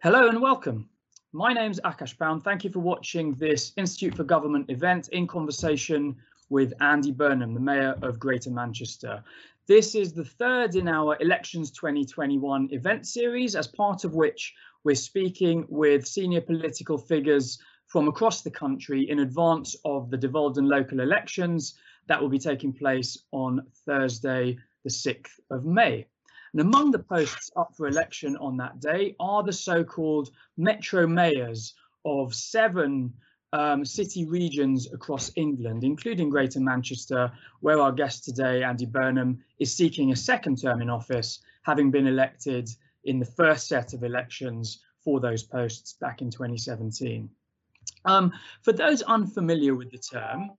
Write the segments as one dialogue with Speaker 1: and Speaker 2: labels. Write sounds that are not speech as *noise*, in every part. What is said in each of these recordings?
Speaker 1: Hello and welcome. My name's Akash Paun. Thank you for watching this Institute for Government event in conversation with Andy Burnham, the Mayor of Greater Manchester. This is the third in our Elections 2021 event series, as part of which we're speaking with senior political figures from across the country in advance of the devolved and local elections that will be taking place on Thursday, the 6th of May. And among the posts up for election on that day are the so-called metro mayors of seven um, city regions across England, including Greater Manchester, where our guest today, Andy Burnham, is seeking a second term in office, having been elected in the first set of elections for those posts back in 2017. Um, for those unfamiliar with the term,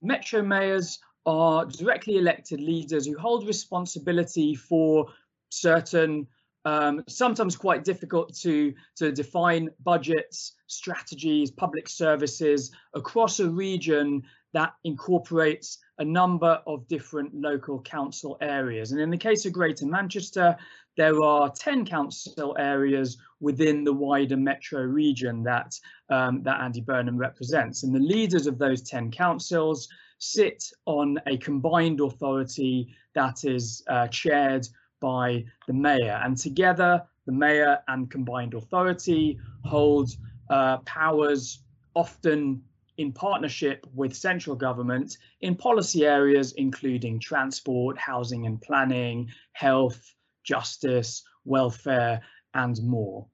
Speaker 1: metro mayors are directly elected leaders who hold responsibility for certain um, sometimes quite difficult to to define budgets, strategies, public services across a region that incorporates a number of different local council areas. And in the case of Greater Manchester, there are 10 council areas within the wider metro region that um, that Andy Burnham represents. And the leaders of those 10 councils sit on a combined authority that is uh, chaired by the mayor. And together, the mayor and combined authority hold uh, powers often in partnership with central government in policy areas including transport, housing and planning, health, justice, welfare, and more.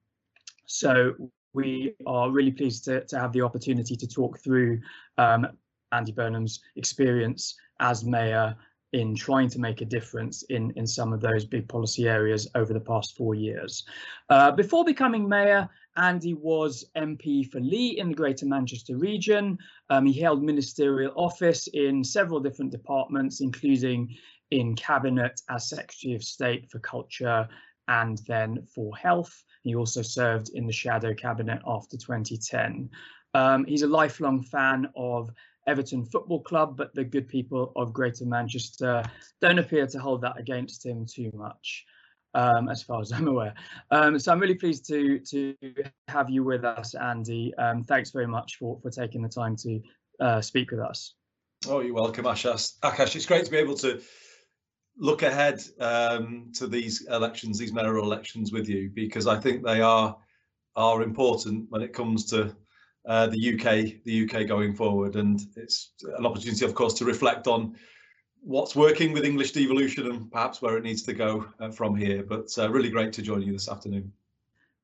Speaker 1: So we are really pleased to, to have the opportunity to talk through um, Andy Burnham's experience as mayor in trying to make a difference in, in some of those big policy areas over the past four years. Uh, before becoming mayor, Andy was MP for Leigh in the Greater Manchester region. Um, he held ministerial office in several different departments, including in Cabinet as Secretary of State for Culture and then for Health. He also served in the Shadow Cabinet after 2010. Um, he's a lifelong fan of Everton Football Club, but the good people of Greater Manchester don't appear to hold that against him too much, um, as far as I'm aware. Um, so I'm really pleased to to have you with us, Andy. Um, thanks very much for for taking the time to uh, speak with us.
Speaker 2: Oh, you're welcome, Akash. Akash, it's great to be able to look ahead um, to these elections, these mayoral elections with you, because I think they are are important when it comes to uh, the UK, the UK going forward, and it's an opportunity, of course, to reflect on what's working with English devolution and perhaps where it needs to go uh, from here. But uh, really great to join you this afternoon.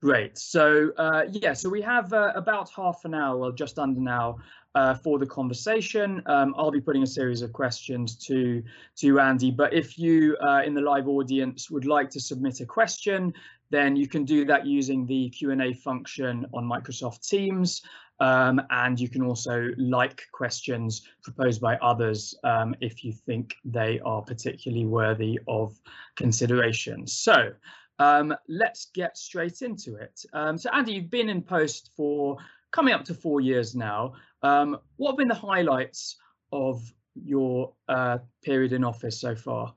Speaker 1: Great. So uh, yeah, so we have uh, about half an hour, well, just under now, uh, for the conversation. Um, I'll be putting a series of questions to to Andy, but if you uh, in the live audience would like to submit a question, then you can do that using the Q&A function on Microsoft Teams. Um, and you can also like questions proposed by others um, if you think they are particularly worthy of consideration. So um, let's get straight into it. Um, so Andy, you've been in post for coming up to four years now. Um, what have been the highlights of your uh, period in office so far?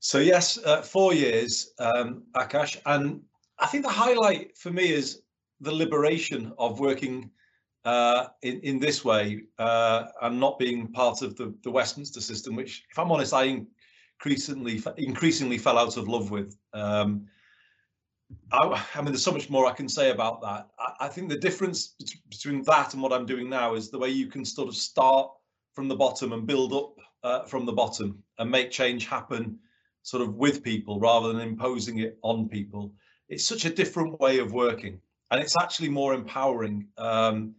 Speaker 2: So yes, uh, four years, um, Akash, and I think the highlight for me is the liberation of working uh, in in this way uh, and not being part of the the Westminster system, which, if I'm honest, I increasingly increasingly fell out of love with. Um, I, I, mean, there's so much more I can say about that. I, I, think the difference between that and what I'm doing now is the way you can sort of start from the bottom and build up uh, from the bottom and make change happen sort of with people rather than imposing it on people. It's such a different way of working and it's actually more empowering. Um,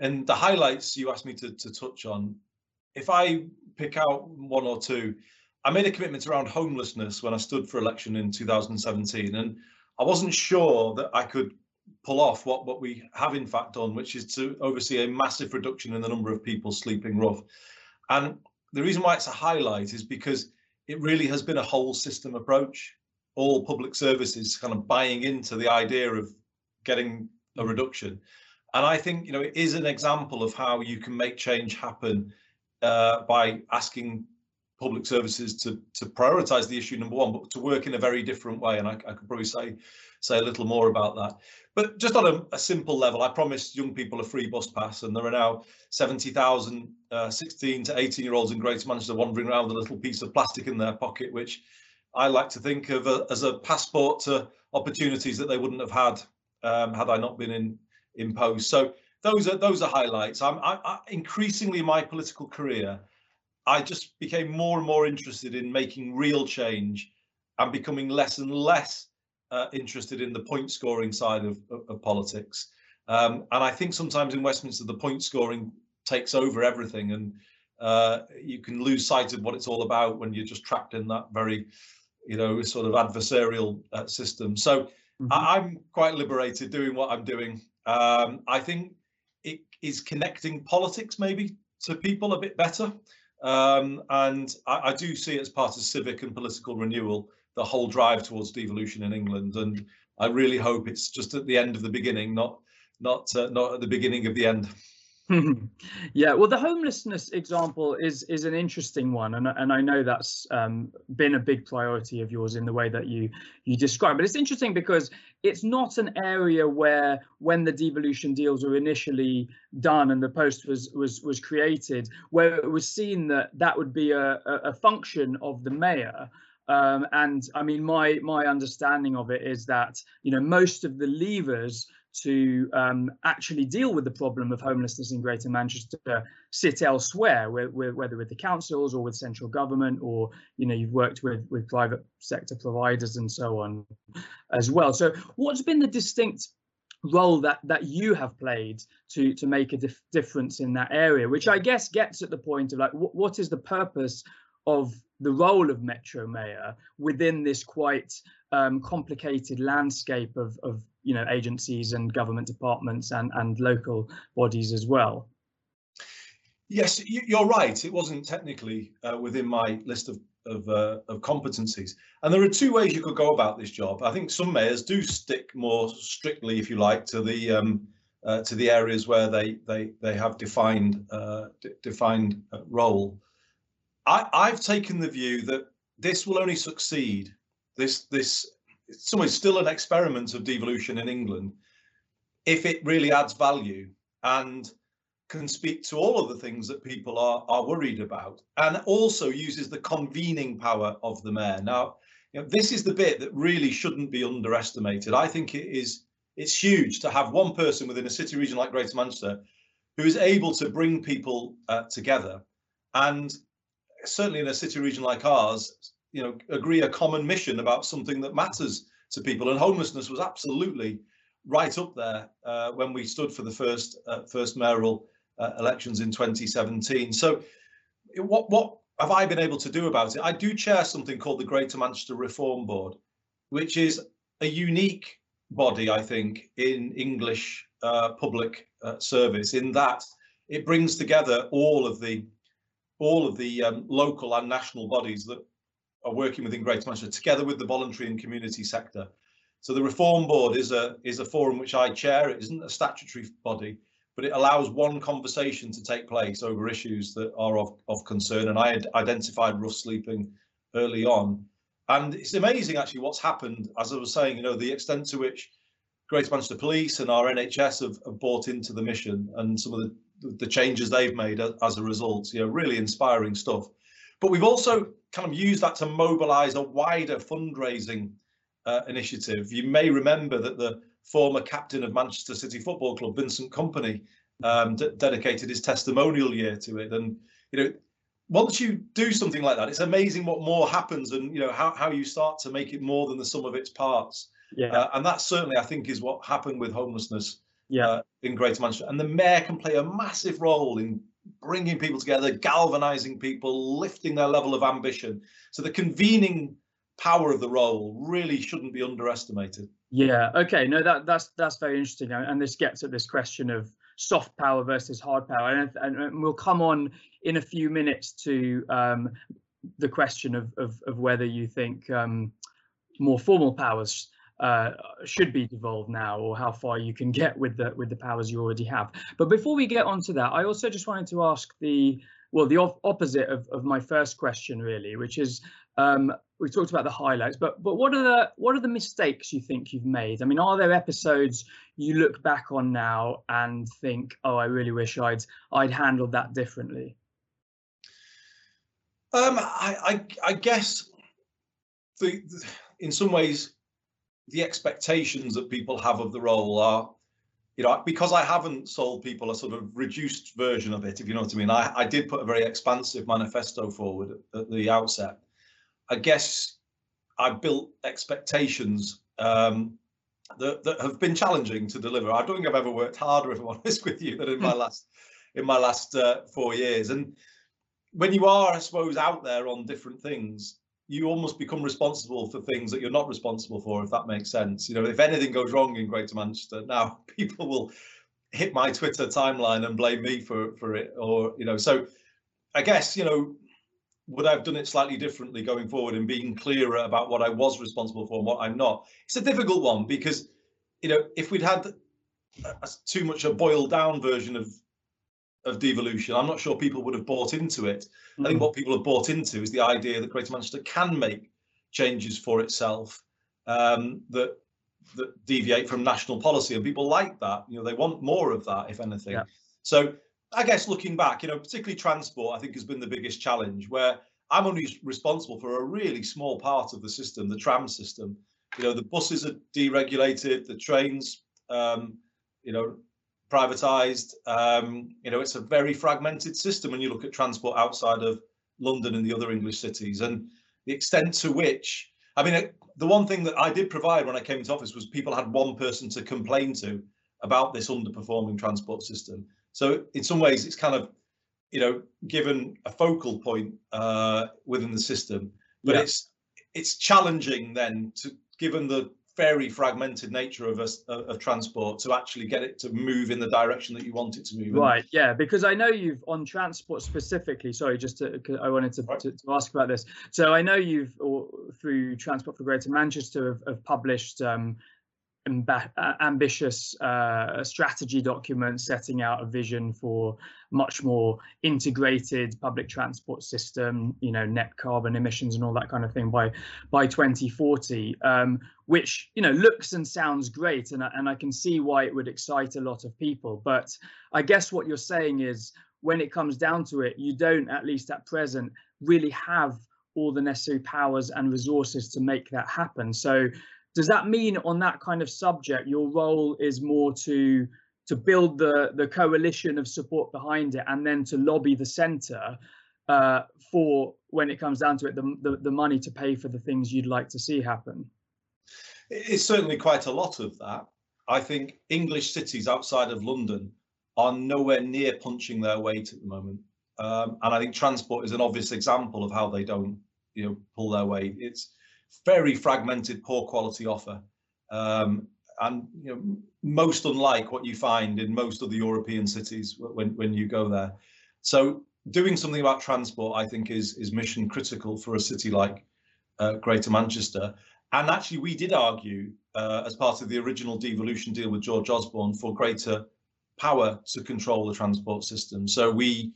Speaker 2: and the highlights you asked me to, to touch on, if I pick out one or two, I made a commitment around homelessness when I stood for election in 2017, and I wasn't sure that I could pull off what, what we have in fact done, which is to oversee a massive reduction in the number of people sleeping rough. And the reason why it's a highlight is because it really has been a whole system approach. All public services kind of buying into the idea of getting a reduction. And I think, you know, it is an example of how you can make change happen uh, by asking public services to to prioritize the issue number one, but to work in a very different way. And I, I could probably say say a little more about that. But just on a, a simple level, I promised young people a free bus pass, and there are now 70,000 uh, 16 to 18 year olds in Greater Manchester wandering around with a little piece of plastic in their pocket, which I like to think of a, as a passport to opportunities that they wouldn't have had um, had I not been in post. So those are those are highlights. I'm I, I, increasingly in my political career. I just became more and more interested in making real change and becoming less and less uh, interested in the point scoring side of, of, of politics. Um, and I think sometimes in Westminster, the point scoring takes over everything and uh, you can lose sight of what it's all about when you're just trapped in that very, you know, sort of adversarial uh, system. So mm-hmm. I, am quite liberated doing what I'm doing. Um, I think it is connecting politics maybe to people a bit better. Um, and I, I, do see it as part of civic and political renewal, the whole drive towards devolution in England. And I really hope it's just at the end of the beginning, not not uh, not at the beginning of the end. *laughs*
Speaker 1: yeah, well, the homelessness example is is an interesting one, and and I know that's um, been a big priority of yours in the way that you you describe. But it's interesting because it's not an area where, when the devolution deals were initially done and the post was was was created, where it was seen that that would be a a, function of the mayor. Um, and I mean, my my understanding of it is that you know most of the levers to um, actually deal with the problem of homelessness in Greater Manchester sit elsewhere, whether with the councils or with central government, or you know you've worked with with private sector providers and so on as well. So, what's been the distinct role that that you have played to to make a dif difference in that area, which I guess gets at the point of like what is the purpose of the role of Metro Mayor within this quite um, complicated landscape of, of you know agencies and government departments and and local bodies as well.
Speaker 2: Yes you're right. It wasn't technically uh, within my list of of, uh, of competencies. And there are two ways you could go about this job. I think some mayors do stick more strictly if you like to the um, uh, to the areas where they they they have defined uh, defined uh, role. I i've taken the view that this will only succeed this this it's almost still an experiment of devolution in England. If it really adds value and can speak to all of the things that people are are worried about and also uses the convening power of the mayor. Now you know, this is the bit that really shouldn't be underestimated. I think it is it's huge to have one person within a city region like greater manchester who is able to bring people uh, together. And certainly in a city region like ours you know, agree a common mission about something that matters to people. And homelessness was absolutely right up there uh, when we stood for the first uh, first mayoral uh, elections in 2017. So, what what have I been able to do about it? I do chair something called the Greater Manchester Reform Board, which is a unique body, I think, in English uh, public uh, service, in that it brings together all of the all of the um, local and national bodies that are working within Greater Manchester together with the voluntary and community sector. So the Reform Board is a is a forum which I chair. It isn't a statutory body, but it allows one conversation to take place over issues that are of, of concern. And I had identified rough sleeping early on. And it's amazing actually what's happened, as I was saying, you know, the extent to which Greater Manchester Police and our NHS have, have bought into the mission and some of the, the changes they've made as a result, you know, really inspiring stuff. But we've also kind of use that to mobilize a wider fundraising uh, initiative. You may remember that the former captain of Manchester City Football Club, Vincent Kompany, um, dedicated his testimonial year to it. And, you know, once you do something like that, it's amazing what more happens and, you know, how, how you start to make it more than the sum of its parts. Yeah. Uh, and that certainly, I think, is what happened with homelessness yeah. Uh, in Greater Manchester. And the mayor can play a massive role in bringing people together, galvanizing people, lifting their level of ambition. So the convening power of the role really shouldn't be underestimated.
Speaker 1: Yeah. Okay. No, that that's that's very interesting, and this gets at this question of soft power versus hard power, and, and we'll come on in a few minutes to um, the question of, of of whether you think um, more formal powers uh, should be devolved now or how far you can *laughs* get with the with the powers you already have. But before we get onto that, I also just wanted to ask the well the op opposite of, of my first question really, which is Um, we talked about the highlights, but but what are the what are the mistakes you think you've made? I mean, are there episodes you look back on now and think, oh, I really wish I'd I'd handled that differently?
Speaker 2: Um, I, I, I guess the, the, in some ways the expectations that people have of the role are you know, because I haven't sold people a sort of reduced version of it, if you know what I mean. I, I did put a very expansive manifesto forward at, at the outset. I guess I built expectations um, that, that have been challenging to deliver. I don't think I've ever worked harder, if I'm *laughs* honest with you, than in my hmm. last in my last uh, four years. And when you are, I suppose, out there on different things, you almost become responsible for things that you're not responsible for, if that makes sense. You know, if anything goes wrong in Greater Manchester, now *laughs* people will hit my Twitter timeline and blame me for for it, or you know. So, I guess you know, would I've done it slightly differently going forward and being clearer about what I was responsible for and what I'm not? It's a difficult one because, you know, if we'd had a, too much a boiled down version of of devolution, I'm not sure people would have bought into it. Mm. I think hmm. what people have bought into is the idea that Greater Manchester can make changes for itself um, that that deviate from national policy, and people like that. You know, they want more of that, if anything. Yeah. So I guess looking back, you know, particularly transport, I think has been the biggest challenge. Where I'm only responsible for a really small part of the system, the tram system. You know, the buses are deregulated, the trains, um, you know, privatized. Um, you know, it's a very fragmented system when you look at transport outside of London and the other English cities, and the extent to which, I mean, the one thing that I did provide when I came into office was people had one person to complain to about this underperforming transport system. So in some ways, it's kind of, you know, given a focal point uh, within the system, but yeah. it's it's challenging then to given the very fragmented nature of us of transport to actually get it to move in the direction that you want it to move
Speaker 1: right in. yeah because i know you've on transport specifically sorry just to i wanted to, right. to, to, ask about this so i know you've or through transport for greater manchester have, have published um, uh, ambitious uh, strategy document setting out a vision for much more integrated public transport system, you know, net carbon emissions and all that kind of thing by by 2040, um, which you know looks and sounds great, and and I can see why it would excite a lot of people. But I guess what you're saying is, when it comes down to it, you don't, at least at present, really have all the necessary powers and resources to make that happen. So does that mean on that kind of subject your role is more to to build the the coalition of support behind it and then to lobby the center uh, for when it comes down to it the, the, the money to pay for the things you'd like to see happen?
Speaker 2: It's certainly quite a lot of that. I think english cities outside of london are nowhere near punching their weight at the moment. Um, and i think transport is an obvious example of how they don't you know pull their weight. It's very fragmented, poor quality offer. Um, and you know, most unlike what you find in most of the European cities when, when you go there. So doing something about transport, I think, is is mission critical for a city like uh, Greater Manchester. And actually, we did argue uh, as part of the original devolution deal with George Osborne for greater power to control the transport system. So we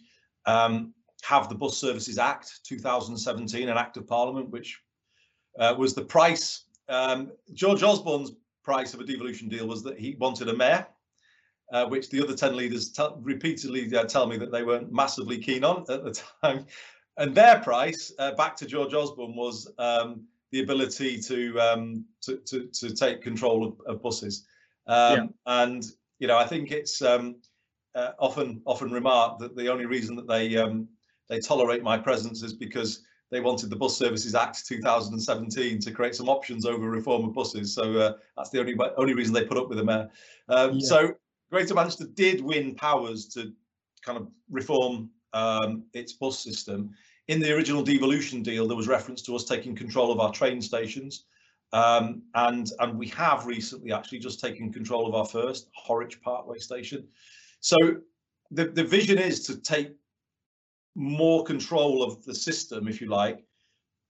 Speaker 2: um, have the Bus Services Act 2017, an act of parliament, which uh, was the price. Um, George Osborne's price of a devolution deal was that he wanted a mayor, uh, which the other 10 leaders repeatedly uh, tell me that they weren't massively keen on at the *laughs* time. And their price, uh, back to George Osborne, was um, the ability to, um, to, to, to take control of, of buses. Um, yeah. And you know, I think it's um, uh, often often remarked that the only reason that they um, they tolerate my presence is because they wanted the Bus Services Act 2017 to create some options over reform of buses. So uh, that's the only only reason they put up with the mayor. Um, yeah. So Greater Manchester did win powers to kind of reform um, its bus system. In the original devolution deal, there was reference to us taking control of our train stations. Um, and and we have recently actually just taken control of our first Horwich Parkway station. So the, the vision is to take more control of the system, if you like,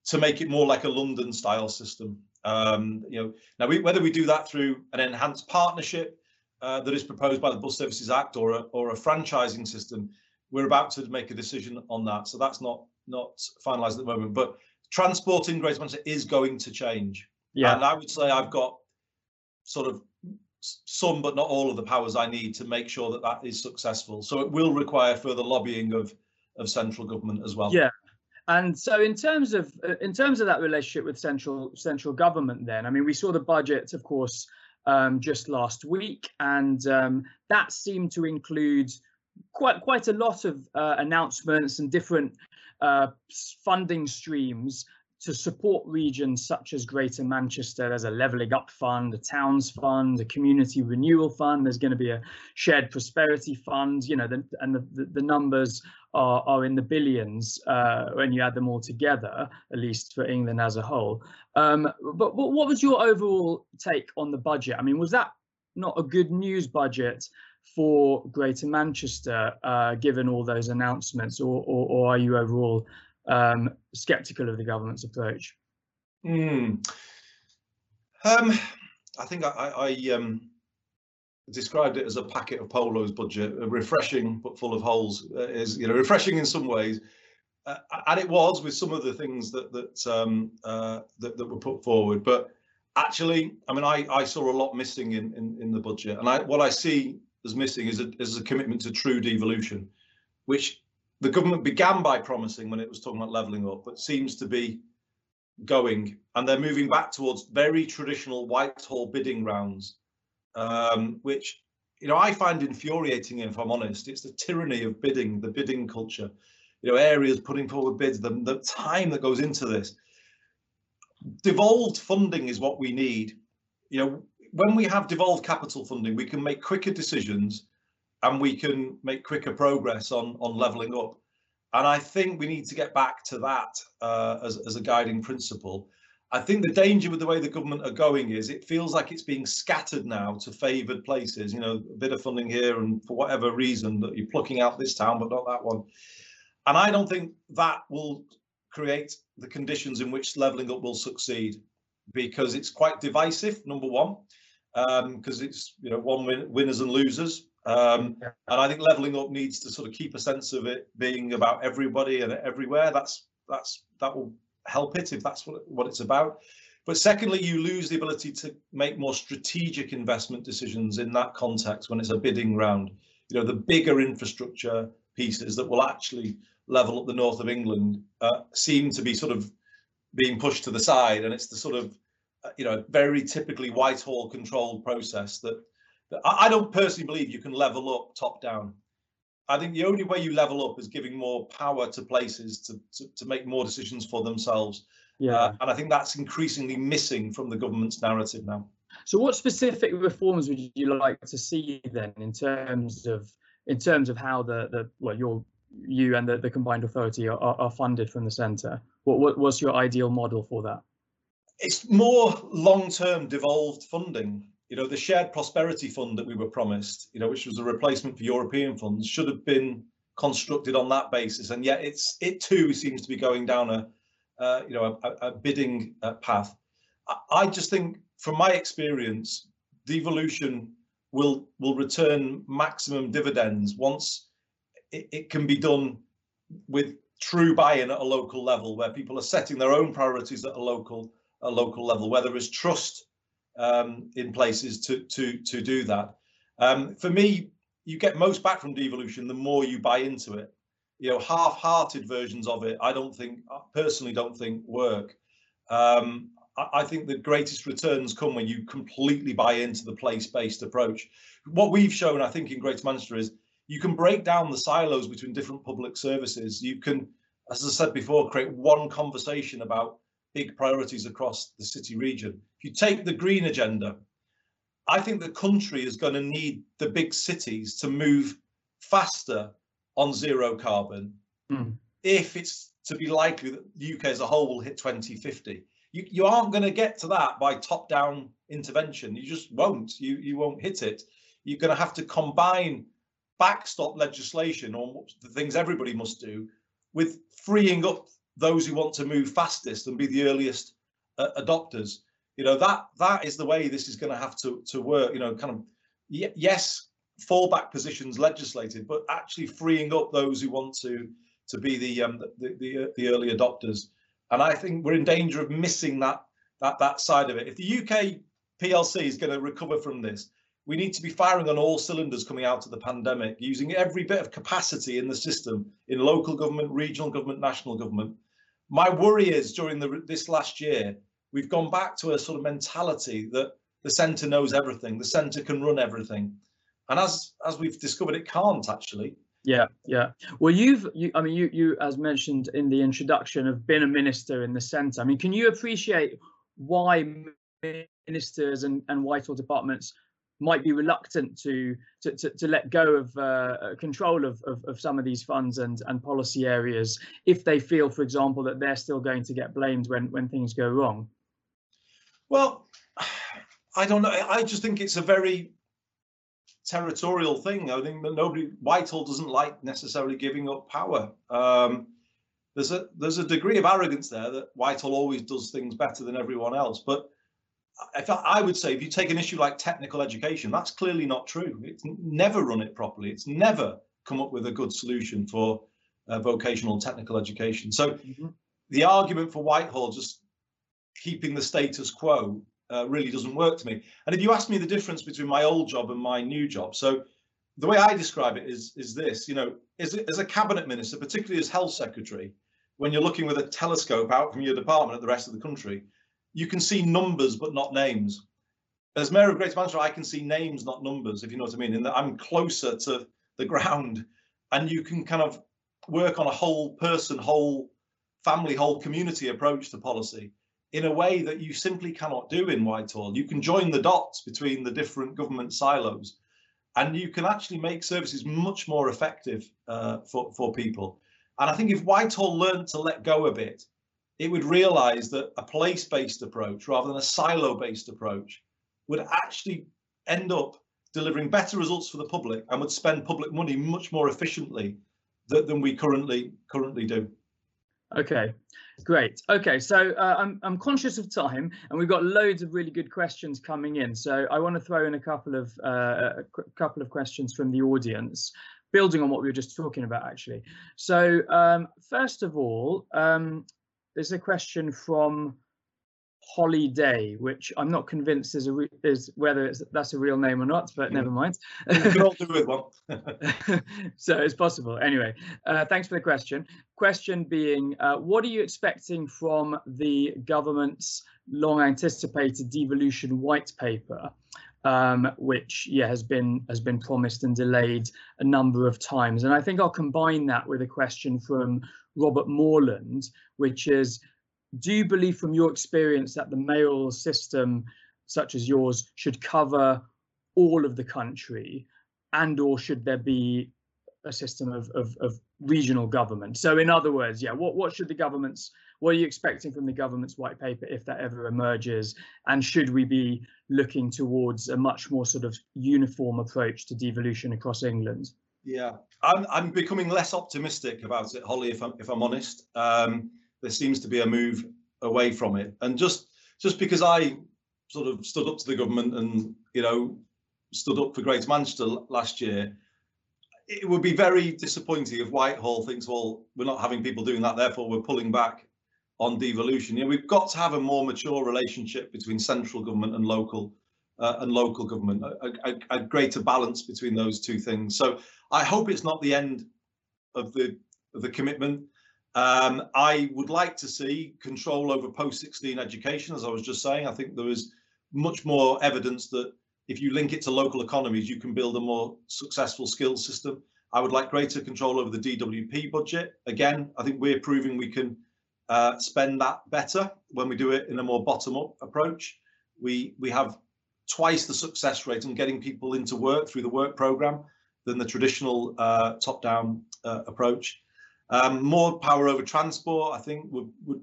Speaker 2: to make it more like a London style system. Um, you know, now we, whether we do that through an enhanced partnership uh, that is proposed by the Bus Services Act or a, or a franchising system, we're about to make a decision on that. So that's not not finalised at the moment. But transport in Greater Manchester is going to change.
Speaker 1: Yeah.
Speaker 2: And I would say I've got sort of some, but not all of the powers I need to make sure that that is successful. So it will require further lobbying of of central government as well.
Speaker 1: Yeah. And so in terms of in terms of that relationship with central central government, then I mean we saw the budget, of course, um, just last week, and um, that seemed to include quite quite a lot of uh, announcements and different uh, funding streams to support regions such as Greater Manchester. There's a levelling up fund, a towns fund, a community renewal fund. There's going to be a shared prosperity fund. You know, the, and the, the, the numbers are, are in the billions uh, when you add them all together, at least for England as a whole. Um, but, but what was your overall take on the budget? I mean, was that not a good news budget for Greater Manchester, uh, given all those announcements, or, or, or are you overall um, skeptical of the government's approach?
Speaker 2: Mm. Um, I think I, I um, described it as a packet of polos budget, refreshing but full of holes. Uh, is you know refreshing in some ways, uh, and it was with some of the things that that, um, uh, that that were put forward. But actually, I mean, I, I saw a lot missing in, in, in the budget, and I, what I see as missing is a, is a commitment to true devolution, which the government began by promising when it was talking about levelling up, but seems to be going, and they're moving back towards very traditional Whitehall bidding rounds, um, which you know I find infuriating. If I'm honest, it's the tyranny of bidding, the bidding culture. You know, areas putting forward bids, the, the time that goes into this. Devolved funding is what we need. You know, when we have devolved capital funding, we can make quicker decisions and we can make quicker progress on on leveling up. And I think we need to get back to that uh, as, as a guiding principle. I think the danger with the way the government are going is it feels like it's being scattered now to favoured places. You know, a bit of funding here, and for whatever reason that you're plucking out this town but not that one. And I don't think that will create the conditions in which levelling up will succeed, because it's quite divisive. Number one, because um, it's you know one win winners and losers. Um. And I think leveling up needs to sort of keep a sense of it being about everybody and everywhere. That's that's that will help it if that's what what it's about. But secondly, you lose the ability to make more strategic investment decisions in that context when it's a bidding round. You know, the bigger infrastructure pieces that will actually level up the north of England uh, seem to be sort of being pushed to the side, and it's the sort of uh, you know very typically Whitehall controlled process that I don't personally believe you can level up top down. I think the only way you level up is giving more power to places to, to, to make more decisions for themselves. Yeah. Uh, and I think that's increasingly missing from the government's narrative now.
Speaker 1: So what specific reforms would you like to see then in terms of in terms of how the, the well your you and the, the combined authority are, are funded from the centre? What, what what's your ideal model for that?
Speaker 2: It's more long-term devolved funding you know, the shared prosperity fund that we were promised, you know, which was a replacement for European funds, should have been constructed on that basis. And yet, it's it too seems to be going down a, uh, you know, a, a bidding uh, path. I, I just think, from my experience, devolution will will return maximum dividends once it, it can be done with true buy-in at a local level, where people are setting their own priorities at a local a local level, where there is trust um, in places to to to do that. Um, for me, you get most back from devolution the more you buy into it. You know, half-hearted versions of it, I don't think, I personally don't think work. Um, I, I think the greatest returns come when you completely buy into the place-based approach. What we've shown, I think, in Greater Manchester is you can break down the silos between different public services. You can, as I said before, create one conversation about big priorities across the city region. If you take the green agenda, I think the country is going to need the big cities to move faster on zero carbon mm. if it's to be likely that the UK as a whole will hit 2050. You, you aren't going to get to that by top down intervention. You just won't. You, you won't hit it. You're going to have to combine backstop legislation on the things everybody must do with freeing up those who want to move fastest and be the earliest uh, adopters. You know that that is the way this is going to have to to work. You know, kind of yes, fallback positions legislated, but actually freeing up those who want to to be the um, the, the, the early adopters. And I think we're in danger of missing that that that side of it. If the UK PLC is going to recover from this, we need to be firing on all cylinders coming out of the pandemic, using every bit of capacity in the system in local government, regional government, national government. My worry is during the, this last year, we've gone back to a sort of mentality that the centre knows everything, the centre can run everything, and as as we've discovered, it can't actually.
Speaker 1: Yeah, yeah. Well, you've, you, I mean, you, you, as mentioned in the introduction, have been a minister in the centre. I mean, can you appreciate why ministers and, and Whitehall departments might be reluctant to to, to, to let go of uh, control of, of, of some of these funds and and policy areas if they feel, for example, that they're still going to get blamed when when things go wrong?
Speaker 2: Well, *sighs* I don't know. I just think it's a very territorial thing. I think that nobody Whitehall doesn't like necessarily giving up power. Um, there's a there's a degree of arrogance there that Whitehall always does things better than everyone else. But if I, I would say if you take an issue like technical education, that's clearly not true. It's never run it properly. It's never come up with a good solution for uh, vocational technical education. So mm-hmm. the argument for Whitehall just keeping the status quo uh, really doesn't work to me. And if you ask me the difference between my old job and my new job, so the way I describe it is is this: you know, as as a cabinet minister, particularly as health secretary, when you're looking with a telescope out from your department at the rest of the country, you can see numbers but not names. As mayor of Greater Manchester, I can see names, not numbers, if you know what I mean. And I'm closer to the ground, and you can kind of work on a whole person, whole family, whole community approach to policy in a way that you simply cannot do in Whitehall. You can join the dots between the different government silos and you can actually make services much more effective uh, for, for people. And I think if Whitehall learned to let go a bit, it would realize that a place-based approach rather than a silo-based approach would actually end up delivering better results for the public and would spend public money much more efficiently than, than we currently currently do.
Speaker 1: Okay, great. Okay, so uh, I'm I'm conscious of time, and we've got loads of really good questions coming in. So I want to throw in a couple of uh, a couple of questions from the audience, building on what we were just talking about, actually. So um, first of all, um, there's a question from Holiday, which I'm not convinced is a is whether it's, that's a real name or not, but mm. never mind.
Speaker 2: all do with one. *laughs* *laughs*
Speaker 1: so it's possible. Anyway, uh, thanks for the question. Question being, uh, what are you expecting from the government's long anticipated devolution white paper? Um, which yeah has been has been promised and delayed a number of times. And I think I'll combine that with a question from Robert Morland, which is do you believe from your experience that the mayoral system such as yours should cover all of the country? And or should there be a system of, of, of, regional government? So in other words yeah what, what should the government's what are you expecting from the government's white paper if that ever emerges? And should we be looking towards a much more sort of uniform approach to devolution across england?
Speaker 2: Yeah i'm, I'm becoming less optimistic about it holly if i'm, if I'm honest. Um, there seems to be a move away from it. And just just because I sort of stood up to the government and you know stood up for Greater Manchester last year, it would be very disappointing if Whitehall thinks, well, we're not having people doing that, therefore we're pulling back on devolution. You know, we've got to have a more mature relationship between central government and local uh, and local government, a, a, a, greater balance between those two things. So I hope it's not the end of the of the commitment. Um, I would like to see control over post-16 education, as I was just saying. I think there is much more evidence that if you link it to local economies, you can build a more successful skills system. I would like greater control over the DWP budget. Again, I think we're proving we can uh, spend that better when we do it in a more bottom-up approach. We we have twice the success rate on getting people into work through the work program than the traditional uh, top-down uh, approach. Um, more power over transport, I think, would would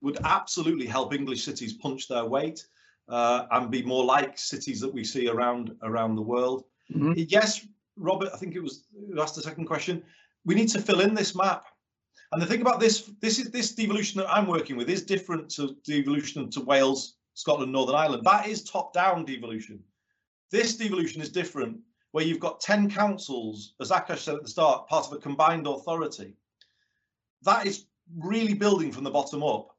Speaker 2: would absolutely help English cities punch their weight uh, and be more like cities that we see around around the world. Mm-hmm. Yes, Robert, I think it was you asked the second question. We need to fill in this map. And the thing about this, this is this devolution that I'm working with is different to devolution to Wales, Scotland, Northern Ireland. That is top-down devolution. This devolution is different, where you've got 10 councils, as Akash said at the start, part of a combined authority that is really building from the bottom up.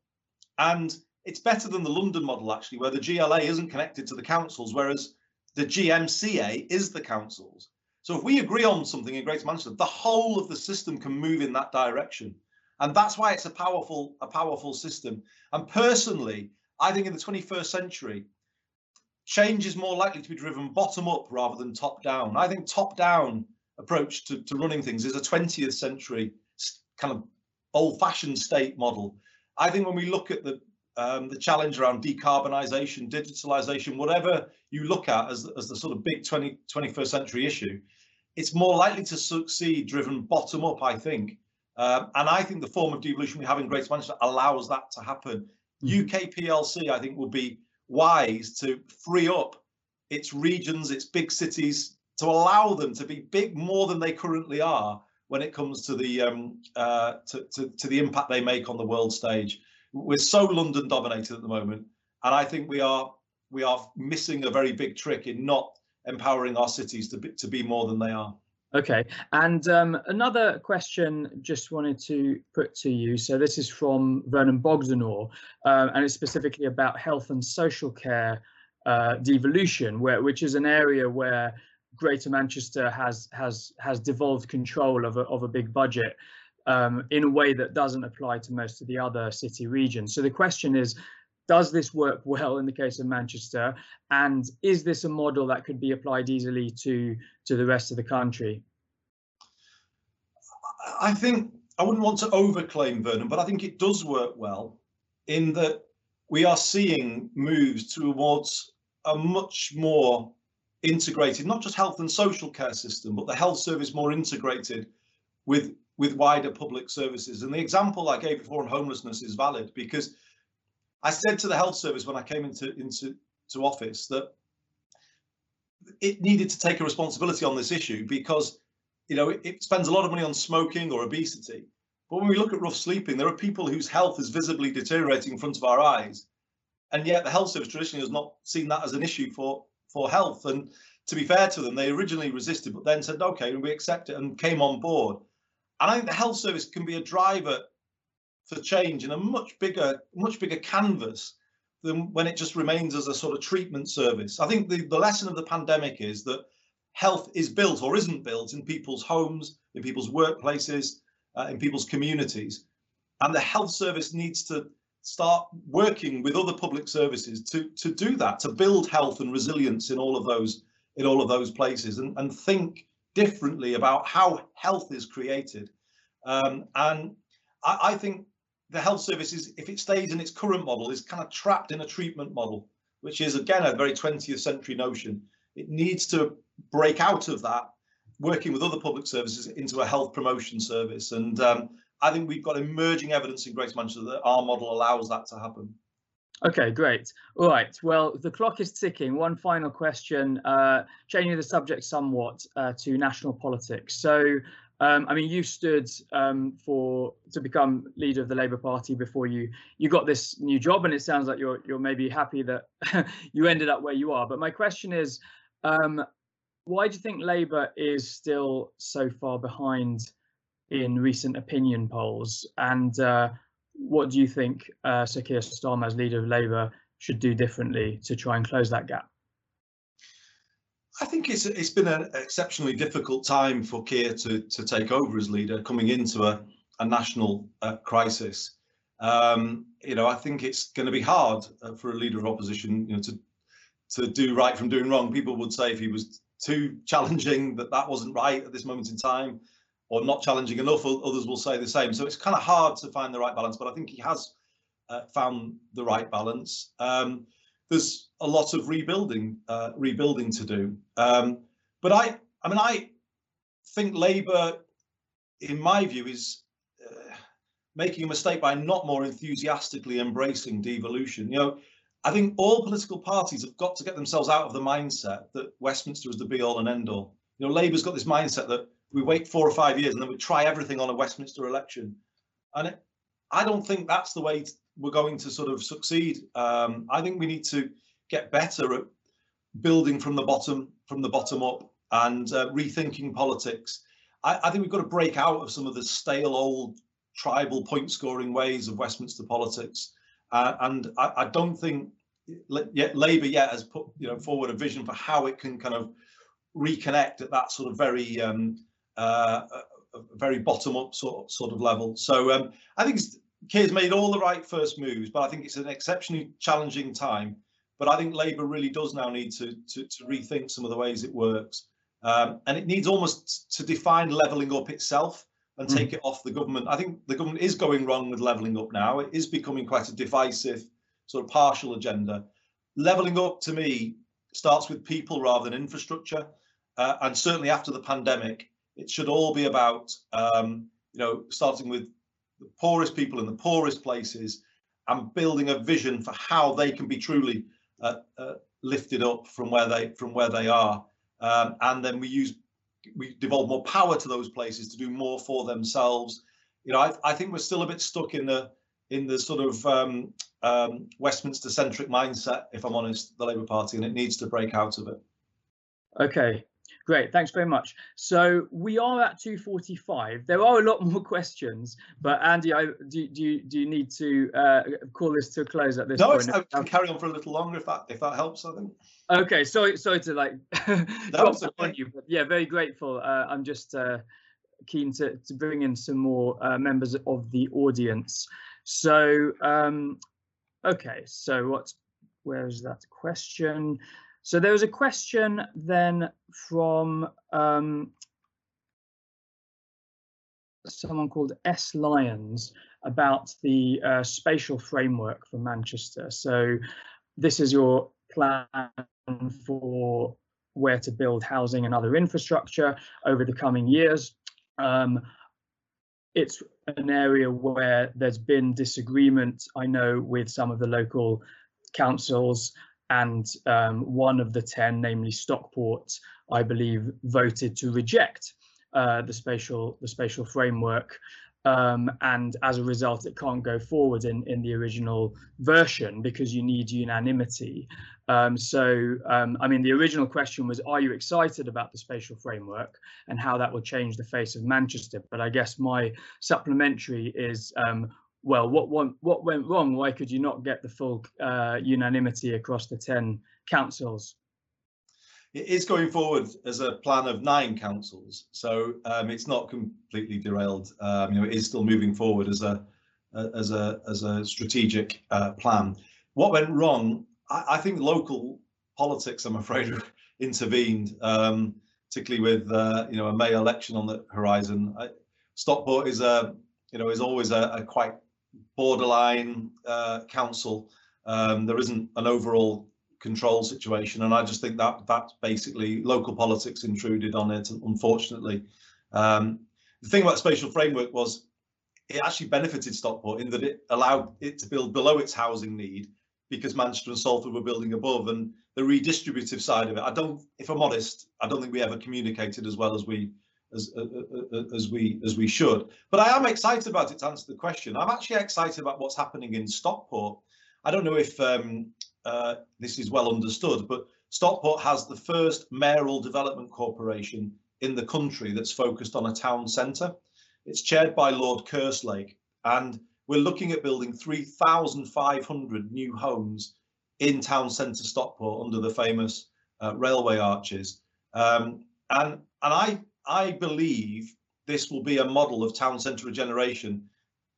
Speaker 2: And it's better than the London model, actually, where the GLA isn't connected to the councils, whereas the GMCA is the councils. So if we agree on something in Greater Manchester, the whole of the system can move in that direction. And that's why it's a powerful, a powerful system. And personally, I think in the 21st century, change is more likely to be driven bottom up rather than top down. I think top down approach to, to running things is a 20th century kind of old fashioned state model. I think when we look at the um, the challenge around decarbonisation, digitalisation, whatever you look at as, as the sort of big 20, 21st century issue, it's more likely to succeed driven bottom up, I think. Um, and I think the form of devolution we have in Greater Manchester allows that to happen. Mm. UK PLC, I think, would be wise to free up its regions, its big cities, to allow them to be big more than they currently are when it comes to the um, uh, to, to, to the impact they make on the world stage we're so London dominated at the moment, and I think we are we are missing a very big trick in not empowering our cities to be, to be more than they are.
Speaker 1: Okay, and um, another question just wanted to put to you. So this is from Vernon Bogdanor, uh, and it's specifically about health and social care uh, devolution, where which is an area where Greater Manchester has has has devolved control of a, of a big budget um, in a way that doesn't apply to most of the other city regions. So the question is, does this work well in the case of Manchester? And is this a model that could be applied easily to, to the rest of the country?
Speaker 2: I think I wouldn't want to overclaim Vernon, but I think it does work well in that we are seeing moves towards a much more integrated, not just health and social care system, but the health service more integrated with with wider public services. And the example I gave before on homelessness is valid because I said to the health service when I came into into to office that it needed to take a responsibility on this issue because you know it, it spends a lot of money on smoking or obesity. But when we look at rough sleeping, there are people whose health is visibly deteriorating in front of our eyes. And yet the health service traditionally has not seen that as an issue for, for health. And to be fair to them, they originally resisted, but then said, okay, we accept it and came on board. And I think the health service can be a driver for change in a much bigger, much bigger canvas than when it just remains as a sort of treatment service. I think the, the lesson of the pandemic is that health is built or isn't built in people's homes, in people's workplaces, uh, in people's communities. And the health service needs to start working with other public services to, to do that, to build health and resilience in all of those in all of those places and, and think differently about how health is created. Um, and I, I, think the health services, if it stays in its current model, is kind of trapped in a treatment model, which is again a very 20th century notion. It needs to break out of that, working with other public services into a health promotion service. And um, I think we've got emerging evidence in Greater Manchester that our model allows that to happen.
Speaker 1: Okay, great. All right. Well, the clock is ticking. One final question, uh, changing the subject somewhat uh, to national politics. So, um, I mean, you stood um, for to become leader of the Labour Party before you you got this new job, and it sounds like you're you're maybe happy that *laughs* you ended up where you are. But my question is, um, why do you think Labour is still so far behind in recent opinion polls? And uh, what do you think uh, Sir Keir Starmer, as leader of Labour, should do differently to try and close that gap?
Speaker 2: I think it's it's been an exceptionally difficult time for Keir to to take over as leader, coming into a a national uh, crisis. Um, you know, I think it's going to be hard uh, for a leader of opposition, you know, to to do right from doing wrong. People would say if he was too challenging, that that wasn't right at this moment in time or not challenging enough, others will say the same. So it's kind of hard to find the right balance, but I think he has uh, found the right balance. Um, there's a lot of rebuilding, uh, rebuilding to do. Um, but I, I mean, I think Labour, in my view, is uh, making a mistake by not more enthusiastically embracing devolution. You know, I think all political parties have got to get themselves out of the mindset that Westminster is the be all and end all. You know, Labour's got this mindset that we wait four or five years and then we try everything on a Westminster election. And it, I don't think that's the way we're going to sort of succeed. Um, I think we need to get better at building from the bottom, from the bottom up, and uh, rethinking politics. I, I think we've got to break out of some of the stale old tribal point scoring ways of Westminster politics Uh, and I, I, don't think yet Labour yet has put you know forward a vision for how it can kind of reconnect at that sort of very um, uh, very bottom up sort sort of level. So um, I think Keir's made all the right first moves, but I think it's an exceptionally challenging time. But I think Labour really does now need to, to, to rethink some of the ways it works. Um, and it needs almost to define levelling up itself and mm. take it off the government. I think the government is going wrong with levelling up now. It is becoming quite a divisive, sort of partial agenda. Levelling up to me starts with people rather than infrastructure. Uh, and certainly after the pandemic, it should all be about, um, you know, starting with the poorest people in the poorest places and building a vision for how they can be truly uh, uh, lifted up from where they from where they are, um, and then we use we devolve more power to those places to do more for themselves. You know, I, I think we're still a bit stuck in the in the sort of um, um, Westminster centric mindset, if I'm honest, the Labour Party, and it needs to break out of it.
Speaker 1: Okay, Great, thanks very much. So we are at 2:45. There are a lot *laughs* more questions, but Andy, I, do, do you do you need to uh, call this to a close at this
Speaker 2: no,
Speaker 1: point?
Speaker 2: No, I can carry on for a little longer if that if that helps. I think.
Speaker 1: Okay, sorry, sorry to like *laughs* drop okay. you, but yeah, very grateful. Uh, I'm just uh, keen to to bring in some more uh, members of the audience. So, um, okay, so what's where is that question? So there was a question then from um, someone called S Lyons about the uh, spatial framework for Manchester. So this is your plan for where to build housing and other infrastructure over the coming years. Um, it's an area where there's been disagreement, I know, with some of the local councils and um, one of the 10, namely Stockport, I believe, voted to reject uh, the spatial the spatial framework. Um, and as a result, it can't go forward in, in the original version because you need unanimity. Um, so, um, I mean, the original question was, are you excited about the spatial framework and how that will change the face of Manchester? But I guess my supplementary is, um, well, what went, what went wrong? Why could you not get the full uh, unanimity across the 10 councils?
Speaker 2: It is going forward as a plan of nine councils, so um, it's not completely derailed. Um, you know, it is still moving forward as a as a as a strategic uh, plan. What went wrong? I, I, think local politics, I'm afraid, *laughs* intervened, um, particularly with uh, you know a May election on the horizon. I, Stockport is a you know is always a, a quite borderline uh, council. Um, there isn't an overall control situation, and I just think that that's basically local politics intruded on it. Unfortunately, um, the thing about spatial framework was it actually benefited Stockport in that it allowed it to build below its housing need because Manchester and Salford were building above, and the redistributive side of it. I don't, if I'm honest, I don't think we ever communicated as well as we as, uh, uh, uh, as we as we should. But I am excited about it to answer the question. I'm actually excited about what's happening in Stockport. I don't know if um, uh, this is well understood, but Stockport has the first mayoral development corporation in the country that's focused on a town centre. It's chaired by Lord Kerslake, and we're looking at building 3,500 new homes in town centre Stockport under the famous uh, railway arches. Um, and and I I believe this will be a model of town centre regeneration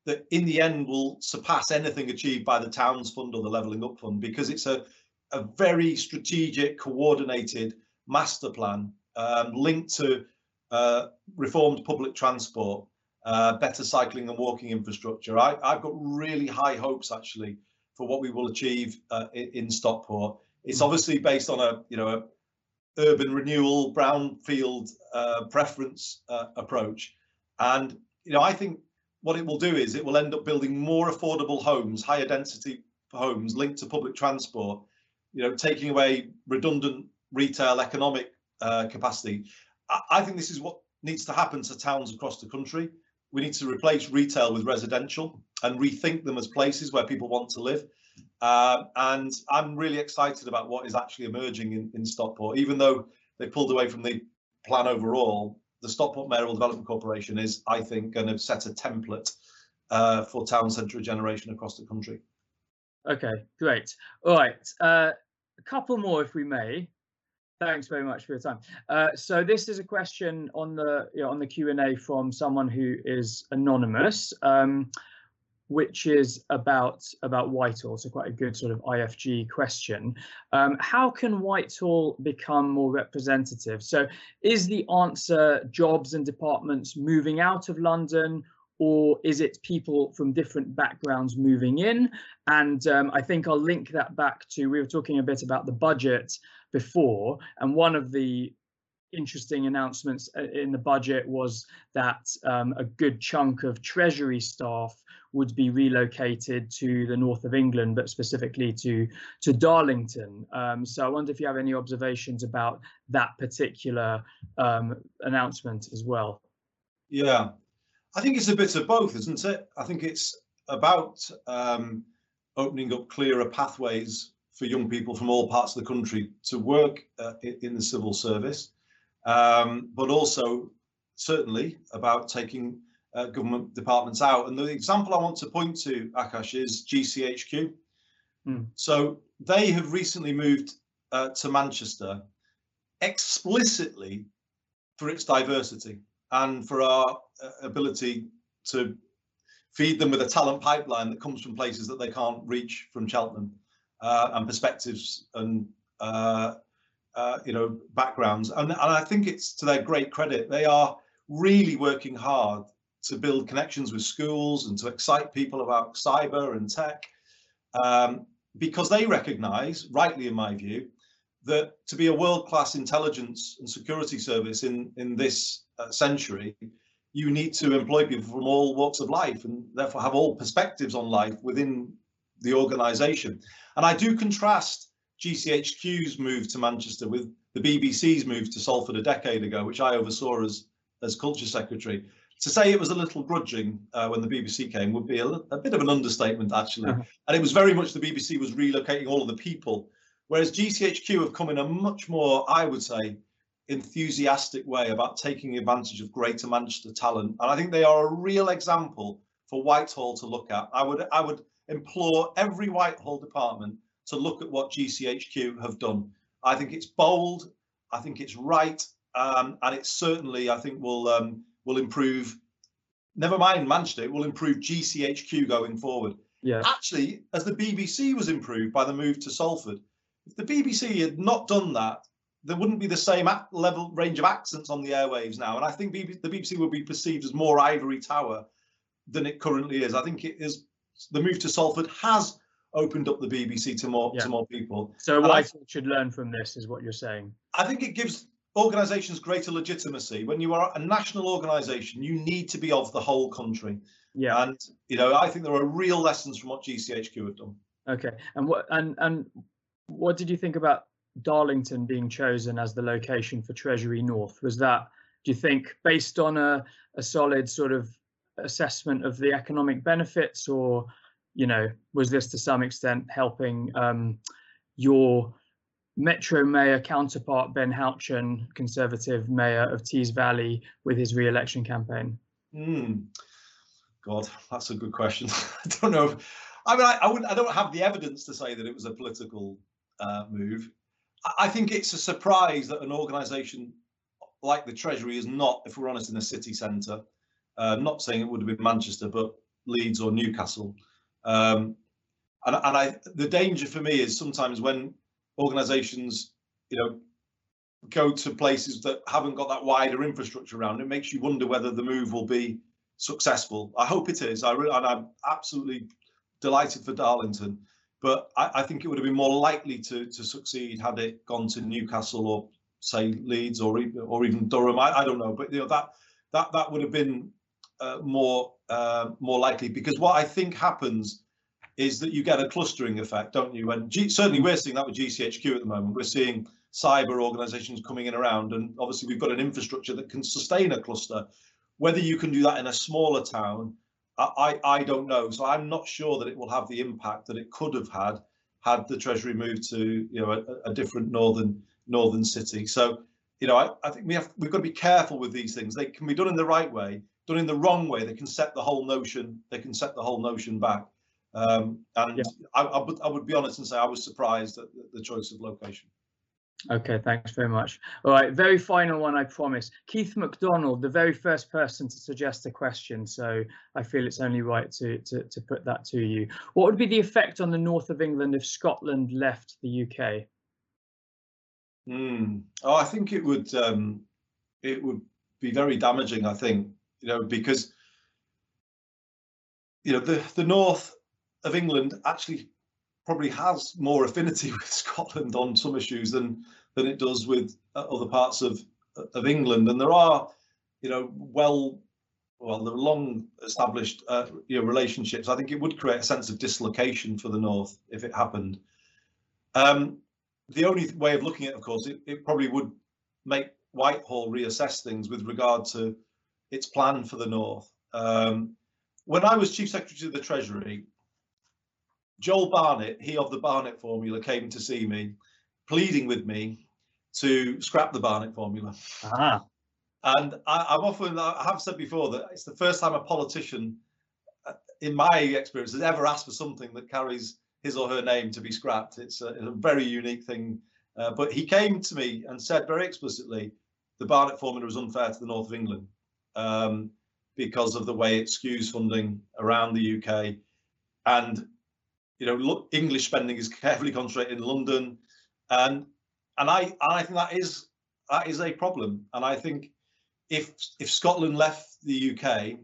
Speaker 2: that in the end will surpass anything achieved by the Towns Fund or the Levelling Up Fund because it's a, a very strategic, coordinated master plan um, linked to uh, reformed public transport, uh, better cycling and walking infrastructure. I, have got really high hopes actually for what we will achieve uh, in, in Stockport. It's obviously based on a you know urban renewal, brownfield uh, preference uh, approach. And you know, I think what it will do is it will end up building more affordable homes, higher density homes linked to public transport. You know, taking away redundant retail economic uh, capacity. I, I think this is what needs to happen to towns across the country. We need to replace retail with residential and rethink them as places where people want to live. Uh, and I'm really excited about what is actually emerging in, in Stockport, even though they pulled away from the plan overall. The Stockport Mayoral Development Corporation is, I think, going to set a template uh, for town centre regeneration across the country.
Speaker 1: Okay, great. All right, uh, a couple more if we may. Thanks very much for your time. Uh, so this is a question on the you know, on the Q and A from someone who is anonymous. Um, which is about about Whitehall. So quite a good sort of IFG question. Um, how can Whitehall become more representative? So is the answer jobs and departments moving out of London? Or is it people from different backgrounds moving in? And um, I think I'll link that back to we were talking a bit about the budget before, and one of the interesting announcements uh, in the budget was that um, a good chunk of Treasury staff would be relocated to the north of England, but specifically to to Darlington. Um, so I wonder if you have any observations about that particular um, announcement as well.
Speaker 2: Yeah, I think it's a bit of both, isn't it? I think it's about um, opening up clearer pathways for young people from all parts of the country to work uh, in the civil service um, but also certainly about taking uh, government departments out. And the example I want to point to, Akash, is GCHQ. Mm. So they have recently moved uh, to Manchester explicitly for its diversity and for our uh, ability to feed them with a talent pipeline that comes from places that they can't reach from Cheltenham uh, and perspectives and uh, you know, backgrounds. And, and I think it's to their great credit. They are really working hard to build connections with schools and to excite people about cyber and tech um, because they recognize, rightly in my view, that to be a world-class intelligence and security service in, in this uh, century, you need to employ people from all walks of life and therefore have all perspectives on life within the organization. And I do contrast GCHQ's move to Manchester with the BBC's move to Salford a decade ago, which I oversaw as, as culture secretary. To say it was a little grudging uh, when the BBC came would be a, a, bit of an understatement, actually. Uh-huh. And it was very much the BBC was relocating all of the people, whereas GCHQ have come in a much more, I would say, enthusiastic way about taking advantage of Greater Manchester talent. And I think they are a real example for Whitehall to look at. I would I would implore every Whitehall department to look at what GCHQ have done. I think it's bold. I think it's right, um, and it certainly I think will um, will improve. Never mind Manchester, it will improve GCHQ going forward.
Speaker 1: Yeah.
Speaker 2: Actually, as the BBC was improved by the move to Salford, if the BBC had not done that, there wouldn't be the same level range of accents on the airwaves now. And I think the BBC would be perceived as more ivory tower than it currently is. I think it is the move to Salford has opened up the BBC to more yeah. to more people.
Speaker 1: So Whitehall should learn from this, is what you're saying.
Speaker 2: I think it gives organisations greater legitimacy. When you are a national organisation, you need to be of the whole country.
Speaker 1: Yeah.
Speaker 2: And you know, I think there are real lessons from what GCHQ have done.
Speaker 1: Okay. And what and and what did you think about Darlington being chosen as the location for Treasury North? Was that do you think based on a, a solid sort of assessment of the economic benefits or you know, was this to some extent helping um, your Metro Mayor counterpart Ben Houchen, Conservative Mayor of Tees Valley, with his re-election campaign?
Speaker 2: Mm. God, that's a good question. *laughs* I don't know. I mean, I, I, wouldn't. I don't have the evidence to say that it was a political uh, move. I, I think it's a surprise that an organisation like the Treasury is not, if we're honest, in a city centre. Uh, not saying it would have been Manchester, but Leeds or Newcastle. Um, and, and I, the danger for me is sometimes when organisations, you know, go to places that haven't got that wider infrastructure around, it makes you wonder whether the move will be successful. I hope it is. I and I'm absolutely delighted for Darlington, but I, I, think it would have been more likely to to succeed had it gone to Newcastle or say Leeds or or even Durham. I, I don't know, but you know that that that would have been uh, more uh, more likely because what I think happens is that you get a clustering effect, don't you? And G- certainly we're seeing that with GCHQ at the moment. We're seeing cyber organisations coming in around, and obviously we've got an infrastructure that can sustain a cluster. Whether you can do that in a smaller town, I, I, I don't know. So I'm not sure that it will have the impact that it could have had had the Treasury moved to you know a, a different northern northern city. So you know I, I think we have we've got to be careful with these things. They can be done in the right way done in the wrong way, they can set the whole notion, they can set the whole notion back. Um, and yeah. I, I, would, I would be honest and say I was surprised at the, the choice of location.
Speaker 1: Okay, thanks very much. All right, very final one, I promise. Keith McDonald, the very first person to suggest a question, so I feel it's only right to, to, to put that to you. What would be the effect on the north of England if Scotland left the UK?
Speaker 2: Mm. Oh, I think it would um, it would be very damaging. I think you know because you know the the north of England actually probably has more affinity *laughs* with Scotland on some issues than than it does with uh, other parts of of England. And there are, you know, well, well, there are long established uh, you know relationships. I think it would create a sense of dislocation for the north if it happened. Um, the only way of looking at, it, of course, it, it probably would make Whitehall reassess things with regard to its plan for the north. Um, when I was chief secretary of the Treasury, Joel Barnett, he of the Barnett formula, came to see me, pleading with me to scrap the Barnett formula. Ah. And I, have often, I have said before that it's the first time a politician, uh, in my experience, has ever asked for something that carries his or her name to be scrapped. It's a, it's a very unique thing. Uh, but he came to me and said very explicitly the Barnett formula was unfair to the north of England um, because of the way it skews funding around the UK. And you know, look, English spending is *laughs* carefully concentrated in London, and and I and I think that is that is a problem. And I think if if Scotland left the UK,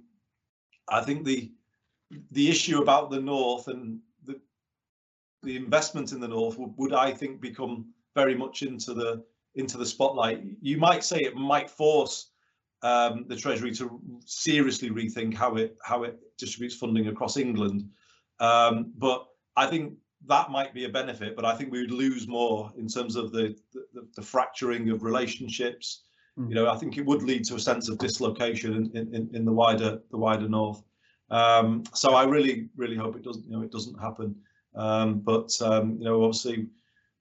Speaker 2: I think the the issue about the north and the the investment in the north would, would I think become very much into the into the spotlight. You might say it might force um, the Treasury to seriously rethink how it how it distributes funding across England. Um, but I think that might be a benefit, but I think we would lose more in terms of the the, the fracturing of relationships. Mm. You know, I think it would lead to a sense of dislocation in, in, in the wider the wider north. Um, so I really really hope it doesn't you know it doesn't happen. Um, but um, you know, obviously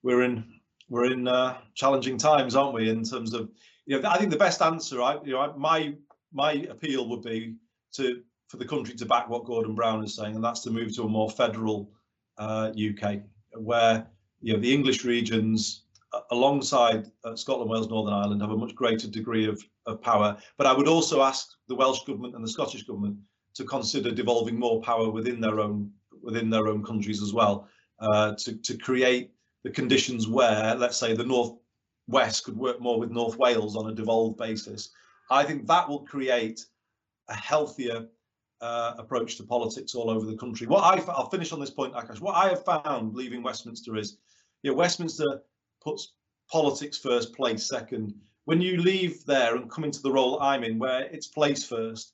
Speaker 2: we're in we're in uh, challenging times, aren't we? In terms of you know, I think the best answer, I you know, my my appeal would be to for the country to back what Gordon Brown is saying, and that's to move to a more federal uh, UK, where you know the English regions, uh, alongside uh, Scotland, Wales, Northern Ireland, have a much greater degree of, of power. But I would also ask the Welsh government and the Scottish government to consider devolving more power within their own within their own countries as well, uh, to to create the conditions where, let's say, the North West could work more with North Wales on a devolved basis. I think that will create a healthier uh, approach to politics all over the country. What I, I'll finish on this point, Akash. What I have found leaving Westminster is, yeah, Westminster puts politics first, place second. When you leave there and come into the role I'm in, where it's place first,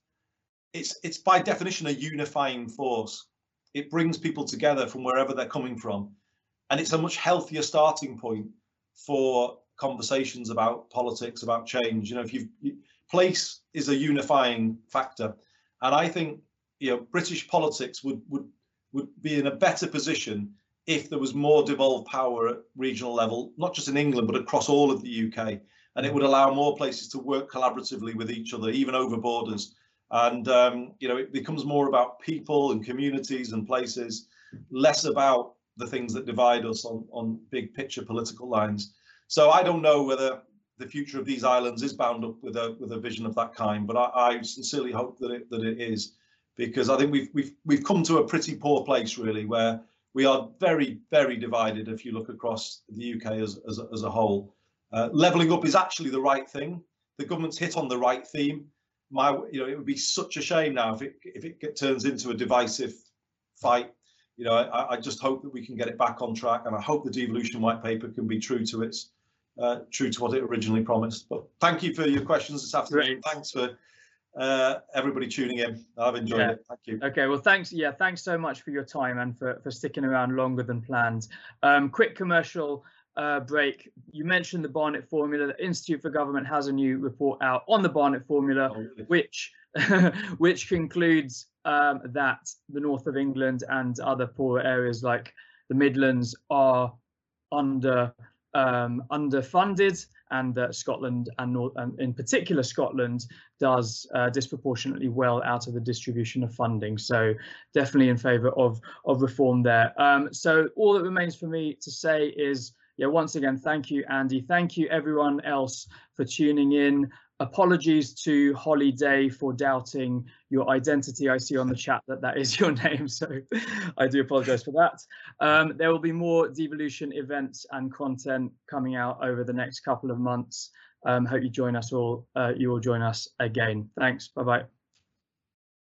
Speaker 2: it's it's by definition a unifying force. It brings people together from wherever they're coming from, and it's a much healthier starting point for conversations about politics, about change. You know, if you've place is a unifying factor and I think you know British politics would would would be in a better position if there was more devolved power at regional level, not just in England but across all of the UK, and it would allow more places to work collaboratively with each other, even over borders. And um, you know, it becomes more about people and communities and places, less about the things that divide us on on big picture political lines. So I don't know whether the future of these islands is bound up with a with a vision of that kind. But I, I sincerely hope that it that it is, because I think we've we've we've come to a pretty poor place really, where we are very very divided. If you look across the UK as as, as a whole, uh, levelling up is actually the right thing. The government's hit on the right theme. My you know it would be such a shame now if it if it get, turns into a divisive fight. You know, I, I just hope that we can get it back on track, and I hope the devolution white paper can be true to its uh, true to what it originally promised. But thank you for your questions this afternoon. Great. Thanks for uh, everybody tuning in. I've enjoyed yeah. it. Thank you.
Speaker 1: Okay, well, thanks. Yeah, thanks so much for your time and for, for sticking around longer than planned. Um, quick commercial uh, break. You mentioned the Barnett formula. The Institute for Government has a new report out on the Barnett formula, oh, really? which *laughs* which concludes um, that the north of England and other poorer areas like the Midlands are under um, underfunded and uh, Scotland and, North, and in particular Scotland does uh, disproportionately well out of the distribution of funding. So definitely in favour of of reform there. Um, so all that remains for me to say is yeah, once again, thank you, Andy. Thank you, everyone else, for tuning in. Apologies to Holly Day for doubting your identity. I see on the chat that that is *laughs* your name, so I do apologize for that. Um, there will be more devolution events and content coming out over the next couple of months. Um, hope you join us all. Uh, you will join us again. Thanks. Bye bye.